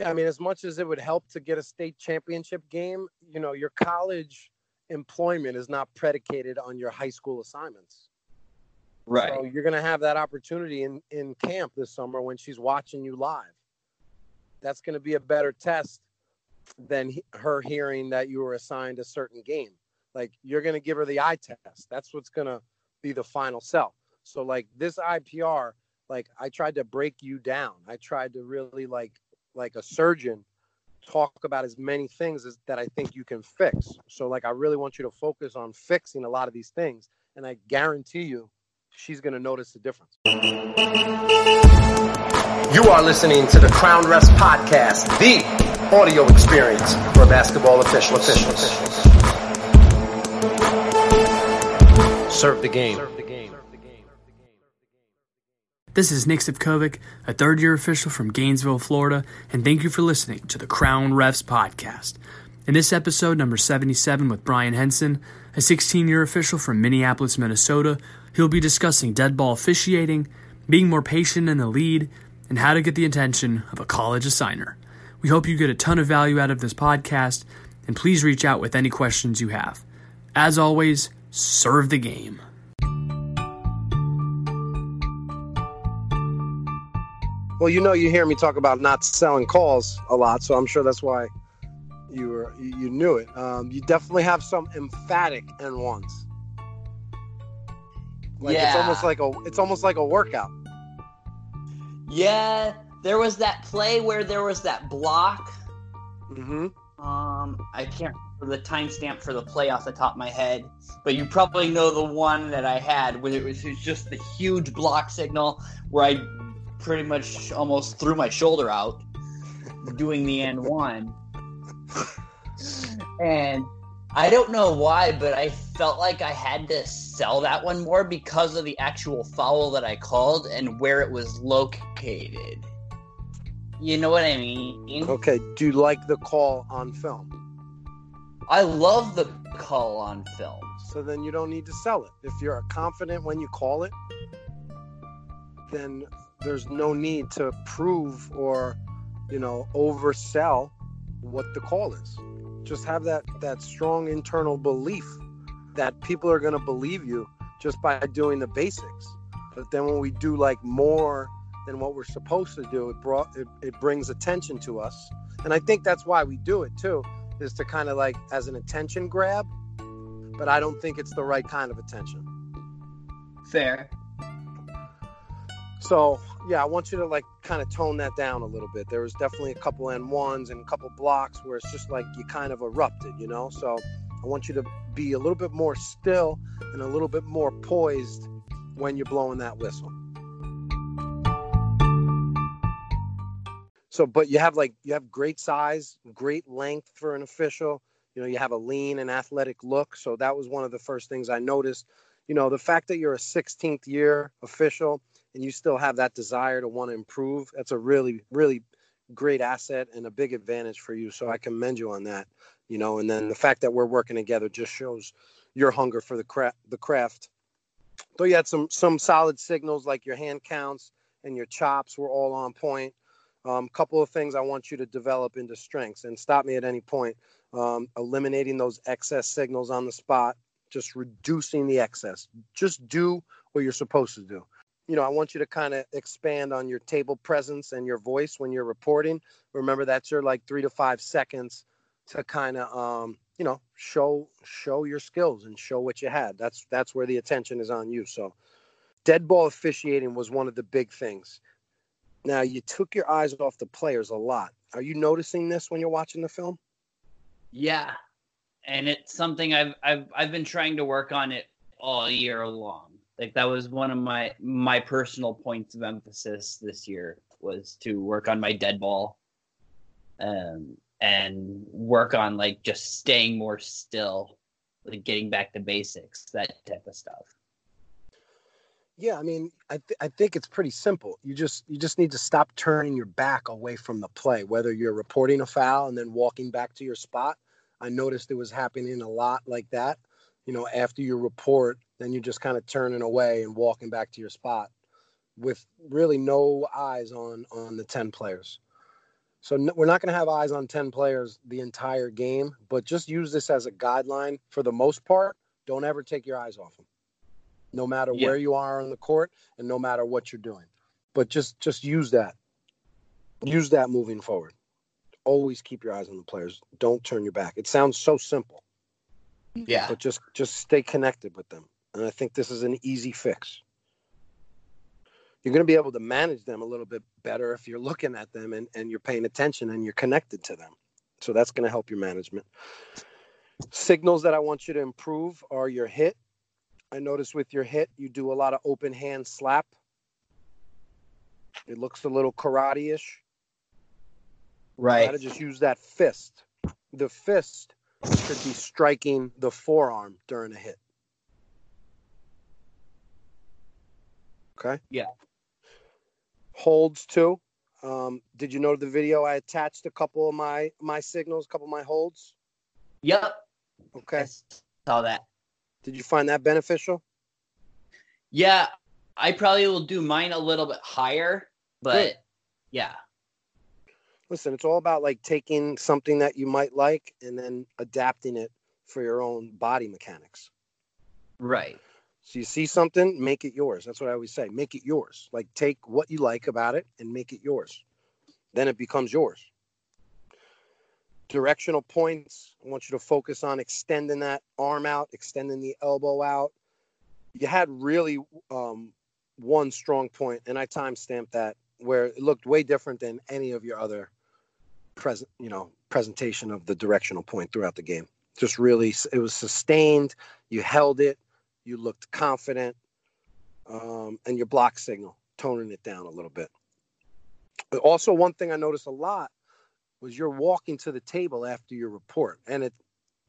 Yeah, I mean, as much as it would help to get a state championship game, you know, your college employment is not predicated on your high school assignments. Right. So you're going to have that opportunity in, in camp this summer when she's watching you live. That's going to be a better test than he, her hearing that you were assigned a certain game. Like you're going to give her the eye test. That's what's going to be the final sell. So like this IPR, like I tried to break you down. I tried to really like like a surgeon talk about as many things as that I think you can fix. So like I really want you to focus on fixing a lot of these things and I guarantee you she's going to notice the difference. You are listening to the Crown Refs podcast, the audio experience for basketball official officials. Serve the game. This is Nick Sivkovic, a third year official from Gainesville, Florida, and thank you for listening to the Crown Refs podcast. In this episode, number 77, with Brian Hansen, a 16 year official from Minneapolis, Minnesota, he'll be discussing dead ball officiating, being more patient in the lead, and how to get the attention of a college assigner. We hope you get a ton of value out of this podcast, and please reach out with any questions you have. As always, serve the game. Well, you know, you hear me talk about not selling calls a lot, so I'm sure that's why you were you knew it. Um, you definitely have some emphatic and ones. Like yeah. it's almost like a it's almost like a workout. Yeah, there was that play where there was that block. Mm-hmm. Um, I can't remember the timestamp for the play off the top of my head, but you probably know the one that I had where it was, it was just the huge block signal where I pretty much almost threw my shoulder out doing the N one. and I don't know why, but I felt like I had to sell that one more because of the actual foul that I called and where it was located. You know what I mean? Okay. Do you like the call on film? I love the call on film. So then you don't need to sell it. If you're confident when you call it, then there's no need to prove or, you know, oversell what the call is. Just have that that strong internal belief that people are going to believe you just by doing the basics. But then when we do like more than what we're supposed to do, it brought it, it brings attention to us. And I think that's why we do it too, is to kind of like as an attention grab. But I don't think it's the right kind of attention. Fair. So yeah, I want you to like kind of tone that down a little bit. There was definitely a couple N ones and a couple blocks where it's just like you kind of erupted, you know. So I want you to be a little bit more still and a little bit more poised when you're blowing that whistle. So, but you have like you have great size, great length for an official. You know, you have a lean and athletic look. So that was one of the first things I noticed. You know, the fact that you're a 16th year official and you still have that desire to want to improve, that's a really, really great asset and a big advantage for you. So I commend you on that. You know, and then the fact that we're working together just shows your hunger for the craft. The craft. Though you had some some solid signals like your hand counts and your chops were all on point. A um, couple of things I want you to develop into strengths and stop me at any point. Um, eliminating those excess signals on the spot, just reducing the excess. Just do what you're supposed to do you know, I want you to kind of expand on your table presence and your voice when you're reporting. Remember, that's your like three to five seconds to kind of, um, you know, show show your skills and show what you had. That's that's where the attention is on you. So, dead ball officiating was one of the big things. Now, you took your eyes off the players a lot. Are you noticing this when you're watching the film? Yeah, and it's something I've I've I've been trying to work on it all year long like that was one of my my personal points of emphasis this year was to work on my dead ball um and work on like just staying more still like getting back to basics that type of stuff. Yeah i mean I, th- I think it's pretty simple. You just you just need to stop turning your back away from the play whether you're reporting a foul and then walking back to your spot. I noticed it was happening a lot like that you know after you report then you're just kind of turning away and walking back to your spot with really no eyes on on the 10 players So n- we're not going to have eyes on 10 players the entire game, but just use this as a guideline for the most part. Don't ever take your eyes off them, no matter Yeah. where you are on the court and no matter what you're doing. But just just use that. Use that moving forward. Always keep your eyes on the players. Don't turn your back. It sounds so simple, Yeah. but just just stay connected with them. And I think this is an easy fix. You're going to be able to manage them a little bit better if you're looking at them and, and you're paying attention and you're connected to them. So that's going to help your management. Signals that I want you to improve are your hit. I notice with your hit, you do a lot of open hand slap. It looks a little karate ish. Right. You Gotta just use that fist. The fist should be striking the forearm during a hit. Okay. Yeah. Holds too. Um, did you know the video? I attached a couple of my my signals, a couple of my holds. Yep. Okay. I saw that. Did you find that beneficial? Yeah, I probably will do mine a little bit higher, but Good. yeah. Listen, it's all about like taking something that you might like and then adapting it for your own body mechanics. Right. So you see something, make it yours. That's what I always say. Make it yours. Like take what you like about it and make it yours. Then it becomes yours. Directional points. I want you to focus on extending that arm out, extending the elbow out. You had really um, one strong point, and I time stamped that where it looked way different than any of your other present, you know, presentation of the directional point throughout the game. Just really, it was sustained. You held it you looked confident, um, and your block signal, toning it down a little bit. But also, one thing I noticed a lot was you're walking to the table after your report, and it,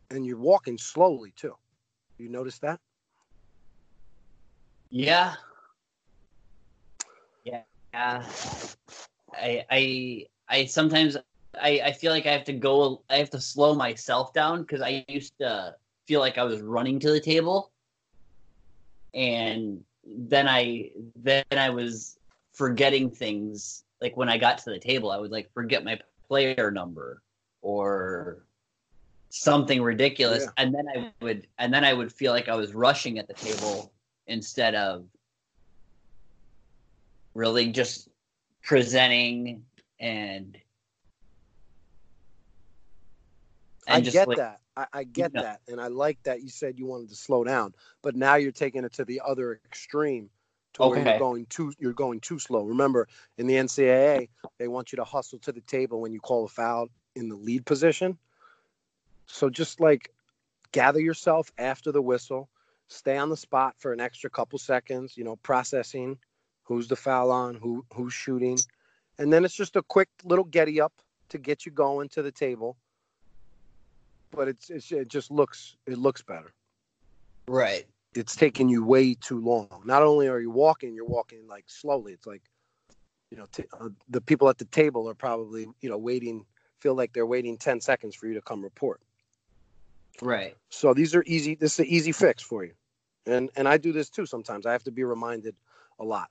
and you're walking slowly too. You notice that? Yeah. Yeah. Yeah. I I I sometimes I I feel like I have to go I have to slow myself down cuz I used to feel like I was running to the table and then I then I was forgetting things like when I got to the table I would like forget my player number or something ridiculous Yeah. and then I would and then I would feel like I was rushing at the table instead of really just presenting and I just, get like- that. I, I get Yeah. that, and I like that you said you wanted to slow down, but now you're taking it to the other extreme, to where Okay. you're going too you're going too slow. Remember, in the NCAA, they want you to hustle to the table when you call a foul in the lead position. So just like gather yourself after the whistle, stay on the spot for an extra couple seconds. You know, processing who's the foul on, who who's shooting, and then it's just a quick little getty up to get you going to the table but it's, it's it just looks it looks better. right It's taking you way too long. Not only are you walking, you're walking like slowly. It's like, you know, t- uh, the people at the table are probably you know waiting, feel like they're waiting ten seconds for you to come report. right So these are easy. This is an easy fix for you, and and I do this too sometimes. I have to be reminded a lot,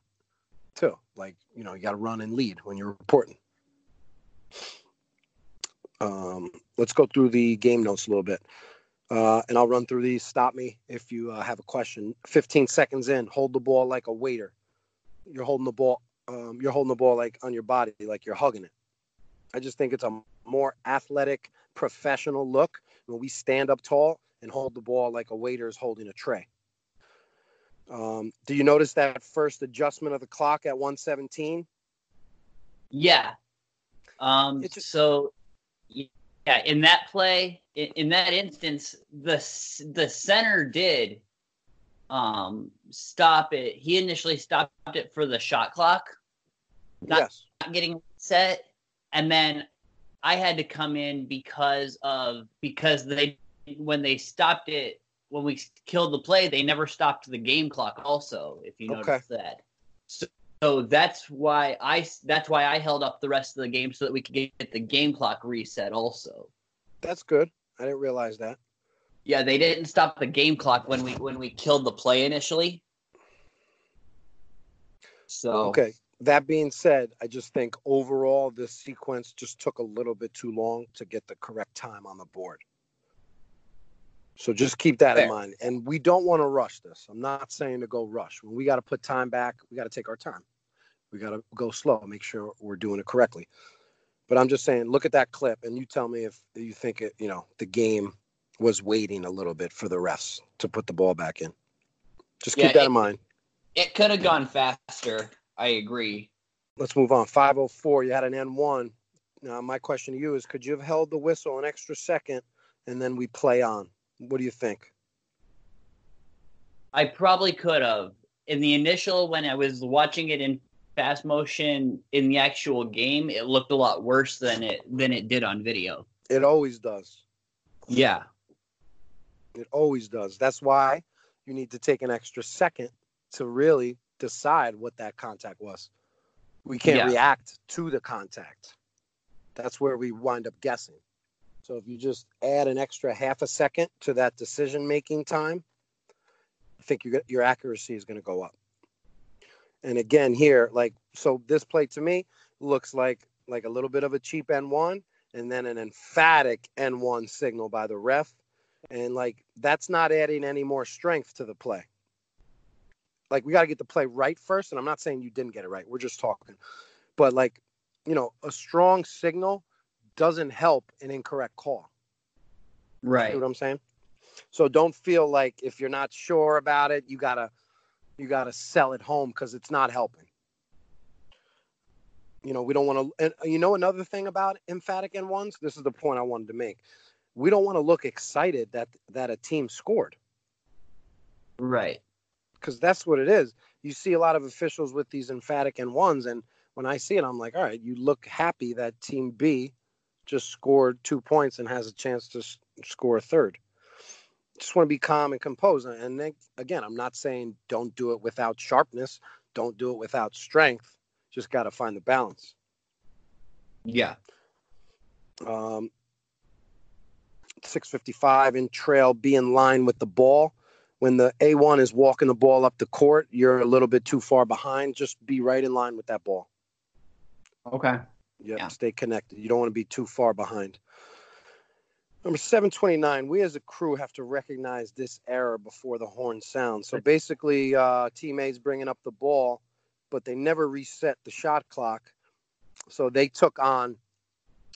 too. Like you know, you got to run and lead when you're reporting. Um, let's go through the game notes a little bit, uh, and I'll run through these. Stop me if you uh, have a question. 15 seconds in, hold the ball like a waiter. You're holding the ball. Um, you're holding the ball like on your body, like you're hugging it. I just think it's a more athletic, professional look when we stand up tall and hold the ball like a waiter is holding a tray. Um, do you notice that first adjustment of the clock at 117? yeah um just- so yeah in that play in, in that instance the the center did um stop it he initially stopped it for the shot clock Not- yes. not getting set and then i had to come in because of because they when they stopped it when we killed the play they never stopped the game clock also if you Okay. notice that so, so that's why i that's why i held up the rest of the game so that we could get the game clock reset also That's good. I didn't realize that. yeah they didn't stop the game clock when we when we killed the play initially so Okay. that being said, I just think overall this sequence just took a little bit too long to get the correct time on the board. So just keep that Fair. in mind. And we don't want to rush this. I'm not saying to go rush. When we got to put time back, we got to take our time. We got to go slow, make sure we're doing it correctly. But I'm just saying, look at that clip and you tell me if you think it, you know, the game was waiting a little bit for the refs to put the ball back in. Just keep that it- in mind. It could have gone faster. I agree. Let's move on. 504, you had an N1. Now, my question to you is could you have held the whistle an extra second and then we play on? What do you think? I probably could have. In the initial, when I was watching it in fast motion in the actual game, it looked a lot worse than it than it did on video. It always does. Yeah. It always does. That's why you need to take an extra second to really decide what that contact was. We can't Yeah. react to the contact. That's where we wind up guessing. So if you just add an extra half a second to that decision making time, I think your your accuracy is going to go up. And again, here, like so, this play to me looks like like a little bit of a cheap N1, and then an emphatic N1 signal by the ref, and like that's not adding any more strength to the play. Like we got to get the play right first, and I'm not saying you didn't get it right. We're just talking, but like you know, a strong signal doesn't help an incorrect call. Right. See what I'm saying? So don't feel like if you're not sure about it, you gotta you gotta sell it home because it's not helping. You know, we don't want to. And you know, another thing about emphatic N ones. This is the point I wanted to make. We don't want to look excited that that a team scored Right. because that's what it is. You see a lot of officials with these emphatic N ones, and when I see it, I'm like, all right, you look happy that Team B just scored two points and has a chance to s- score a third. Just want to be calm and composed. And then, again, I'm not saying don't do it without sharpness, don't do it without strength. Just got to find the balance. Yeah. Um, 655 in trail, be in line with the ball. When the A1 is walking the ball up the court, you're a little bit too far behind. Just be right in line with that ball. Okay. Yep, Yeah. stay connected. You don't want to be too far behind. Number 729, we as a crew have to recognize this error before the horn sounds. So basically, uh, teammates bringing up the ball, but they never reset the shot clock. So they took on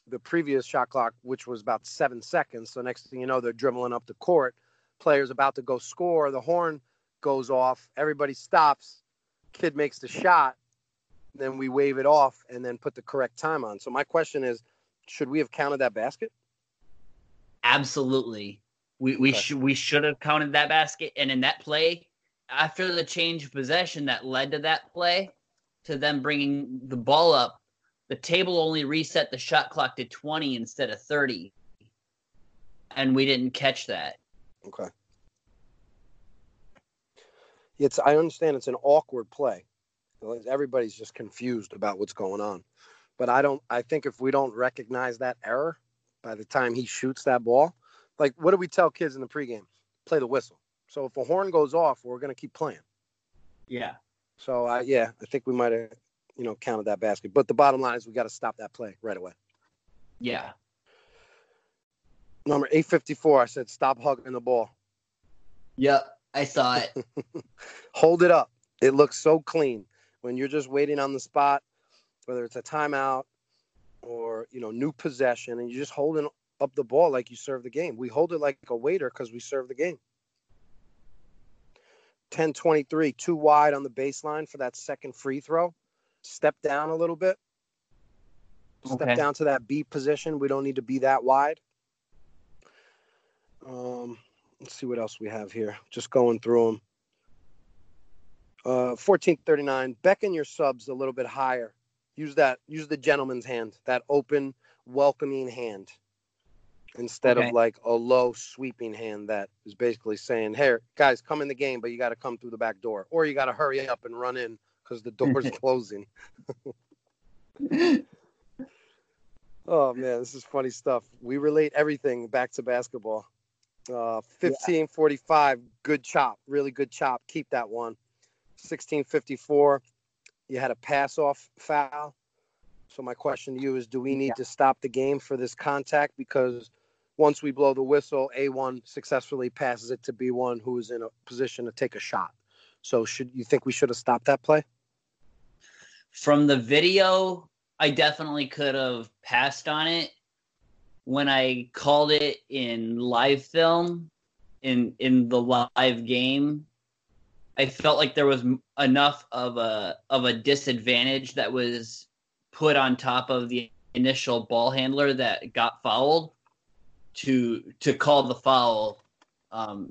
the previous shot clock, which was about seven seconds. So next thing you know, they're dribbling up the court. Player's about to go score. The horn goes off. Everybody stops. Kid makes the shot then we wave it off and then put the correct time on. So my question is, should we have counted that basket? Absolutely. We we Okay. should we should have counted that basket and in that play after the change of possession that led to that play to them bringing the ball up the table only reset the shot clock to 20 instead of 30 and we didn't catch that Okay. It's I understand it's an awkward play. Everybody's just confused about what's going on. But I don't I think if we don't recognize that error by the time he shoots that ball, like what do we tell kids in the pregame? Play the whistle. So if a horn goes off, we're gonna keep playing. yeah So uh, yeah, I think we might have, you know, counted that basket. But the bottom line is we got to stop that play right away. yeah Number 854, I said stop hugging the ball. yep i saw it Hold it up. It looks so clean when you're just waiting on the spot, whether it's a timeout or you know new possession, and you're just holding up the ball like you serve the game. We hold it like a waiter because we serve the game. 10-23, too wide on the baseline for that second free throw. Step down a little bit. Step Okay. down to that B position. We don't need to be that wide. Um, let's see what else we have here. Just going through them. Uh, 1439. Beckon your subs a little bit higher. Use that. Use the gentleman's hand. That open, welcoming hand, instead Okay. of like a low sweeping hand that is basically saying, "Hey, guys, come in the game, but you got to come through the back door, or you got to hurry up and run in because the door's closing." Oh man, this is funny stuff. We relate everything back to basketball. Uh, 1545, good chop, really good chop. Keep that one. 1654, you had a pass off foul. So my question to you is do we need yeah. to stop the game for this contact because once we blow the whistle, A1 successfully passes it to B1 who is in a position to take a shot. So should you think we should have stopped that play? From the video, I definitely could have passed on it. When I called it in live film, in in the live game, I felt like there was enough of a of a disadvantage that was put on top of the initial ball handler that got fouled to to call the foul um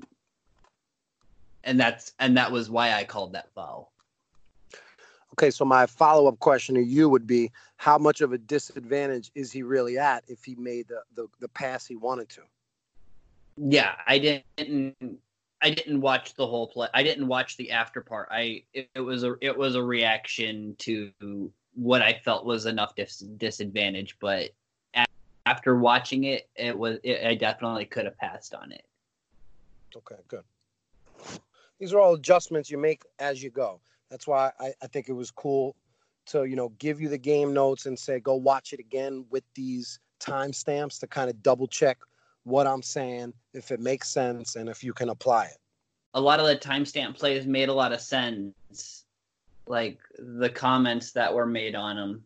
and that's and that was why I called that foul. Okay, so my follow-up question to you would be how much of a disadvantage is he really at if he made the the, the pass he wanted to? Yeah, I didn't I didn't watch the whole play. I didn't watch the after part. I it, it was a it was a reaction to what I felt was enough dis- disadvantage, but after watching it, it was it, I definitely could have passed on it. Okay, good. These are all adjustments you make as you go. That's why I, I think it was cool to you know give you the game notes and say go watch it again with these timestamps to kind of double check what I'm saying, if it makes sense, and if you can apply it. A lot of the timestamp plays made a lot of sense, like the comments that were made on them.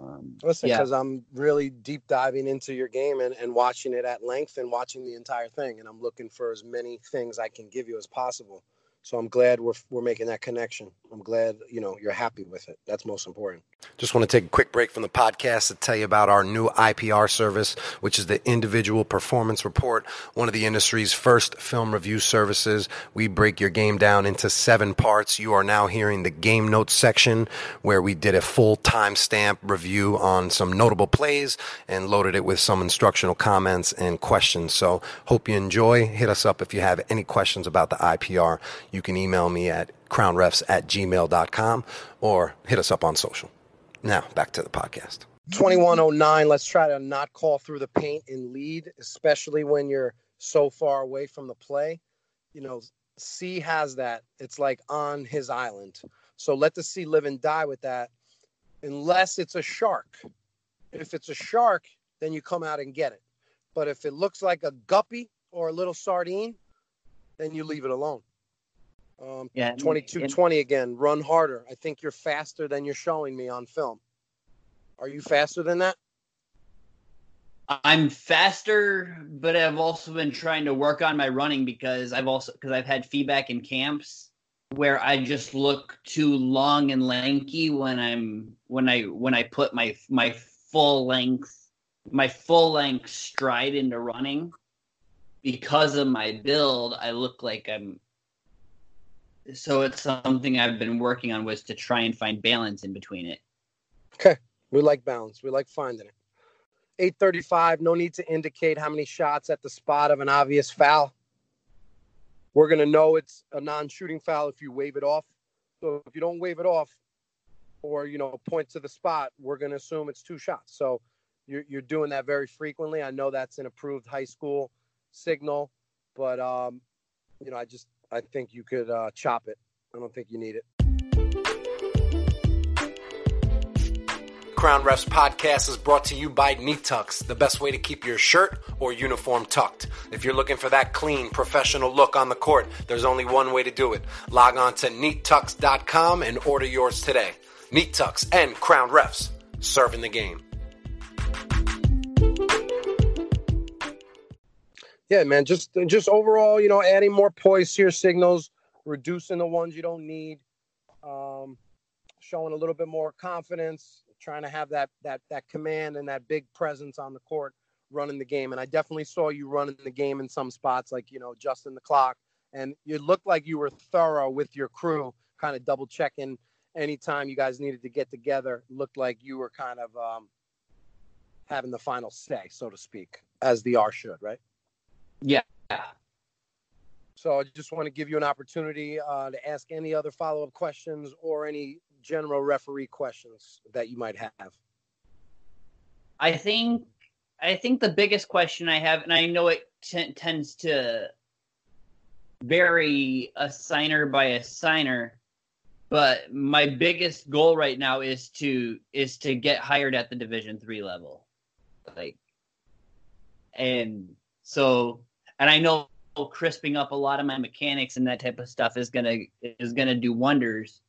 Um, Listen, because yeah. I'm really deep diving into your game and, and watching it at length and watching the entire thing, and I'm looking for as many things I can give you as possible. So I'm glad we're we're making that connection. I'm glad you know you're happy with it. That's most important. Just want to take a quick break from the podcast to tell you about our new IPR service, which is the Individual Performance Report, one of the industry's first film review services. We break your game down into seven parts. You are now hearing the game notes section where we did a full timestamp review on some notable plays and loaded it with some instructional comments and questions. So hope you enjoy. Hit us up if you have any questions about the IPR you can email me at crownrefs at gmail.com or hit us up on social. Now, back to the podcast. 2109, let's try to not call through the paint and lead, especially when you're so far away from the play. You know, C has that. It's like on his island. So let the C live and die with that, unless it's a shark. If it's a shark, then you come out and get it. But if it looks like a guppy or a little sardine, then you leave it alone. Um, yeah, 22 20 again. Run harder. I think you're faster than you're showing me on film. Are you faster than that? I'm faster, but I've also been trying to work on my running because I've also because I've had feedback in camps where I just look too long and lanky when I'm when I when I put my my full length my full length stride into running because of my build I look like I'm so it's something I've been working on was to try and find balance in between it. Okay, we like balance. We like finding it. 835, no need to indicate how many shots at the spot of an obvious foul. We're going to know it's a non-shooting foul if you wave it off. So if you don't wave it off or, you know, point to the spot, we're going to assume it's two shots. So you're, you're doing that very frequently. I know that's an approved high school signal, but, um, you know, I just, I think you could uh, chop it. I don't think you need it. Crown Refs podcast is brought to you by Neat Tucks, the best way to keep your shirt or uniform tucked. If you're looking for that clean, professional look on the court, there's only one way to do it. Log on to neattucks.com and order yours today. Neat Tucks and Crown Refs, serving the game. Yeah, man, just just overall, you know, adding more poise to your signals, reducing the ones you don't need, um, showing a little bit more confidence, trying to have that that that command and that big presence on the court, running the game. And I definitely saw you running the game in some spots, like you know, just in the clock, and you looked like you were thorough with your crew, kind of double checking anytime you guys needed to get together. Looked like you were kind of um, having the final say, so to speak, as the R should, right? Yeah. So I just want to give you an opportunity uh, to ask any other follow up questions or any general referee questions that you might have. I think I think the biggest question I have, and I know it t- tends to vary a signer by a signer, but my biggest goal right now is to is to get hired at the division three level like and so and i know crisping up a lot of my mechanics and that type of stuff is gonna is gonna do wonders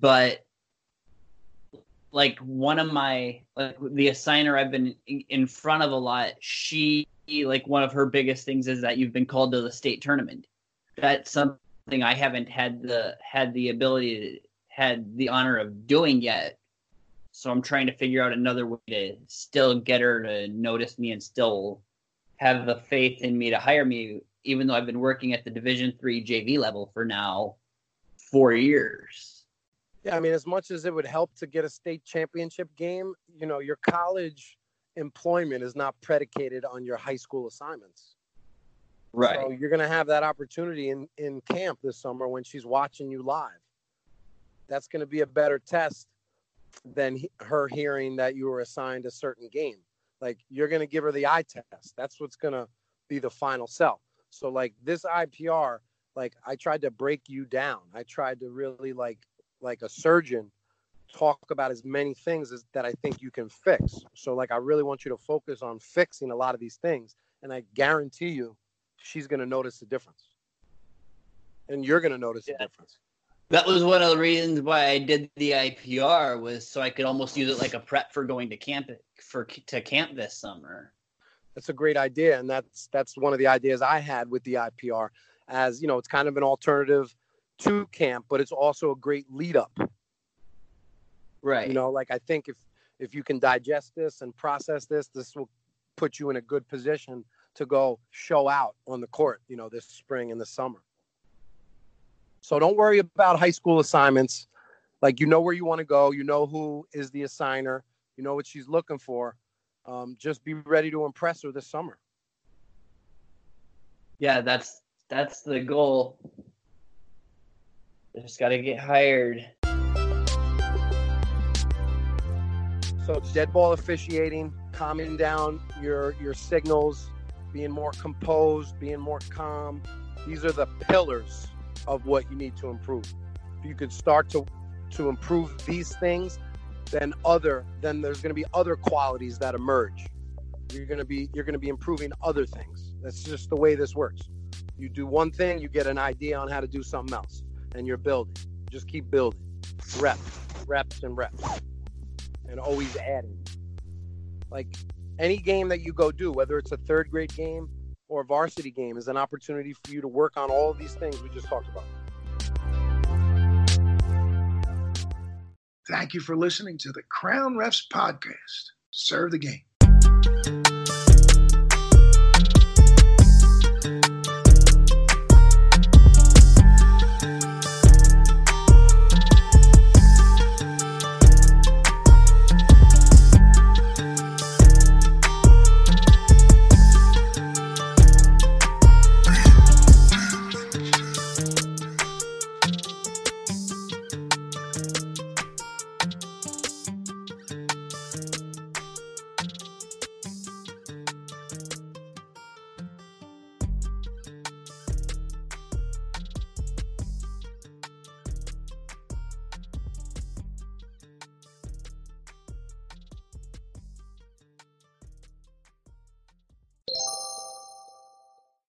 but like one of my like the assigner i've been in front of a lot she like one of her biggest things is that you've been called to the state tournament that's something I haven't had the had the ability to, had the honor of doing yet. So I'm trying to figure out another way to still get her to notice me and still have the faith in me to hire me, even though I've been working at the Division three JV level for now four years. Yeah, I mean, as much as it would help to get a state championship game, you know, your college employment is not predicated on your high school assignments. Right. So you're going to have that opportunity in, in camp this summer when she's watching you live. That's going to be a better test than he, her hearing that you were assigned a certain game. Like you're going to give her the eye test. That's what's going to be the final sell. So like this IPR, like I tried to break you down. I tried to really like like a surgeon talk about as many things as that I think you can fix. So like I really want you to focus on fixing a lot of these things and I guarantee you she's going to notice the difference. And you're going to notice yeah. the difference. That was one of the reasons why I did the IPR was so I could almost use it like a prep for going to camp for to camp this summer. That's a great idea, and that's that's one of the ideas I had with the IPR. As you know, it's kind of an alternative to camp, but it's also a great lead up. Right. You know, like I think if if you can digest this and process this, this will put you in a good position to go show out on the court, you know, this spring and the summer. So don't worry about high school assignments. Like you know where you want to go, you know who is the assigner, you know what she's looking for. Um, just be ready to impress her this summer. Yeah, that's that's the goal. Just got to get hired. So dead ball officiating, calming down your your signals, being more composed, being more calm. These are the pillars of what you need to improve. If you could start to to improve these things, then other then there's going to be other qualities that emerge. You're going to be you're going to be improving other things. That's just the way this works. You do one thing, you get an idea on how to do something else, and you're building. Just keep building. Reps, reps, and reps, and always adding. Like any game that you go do, whether it's a third grade game or a varsity game, is an opportunity for you to work on all of these things we just talked about. Thank you for listening to the Crown Refs podcast. Serve the game.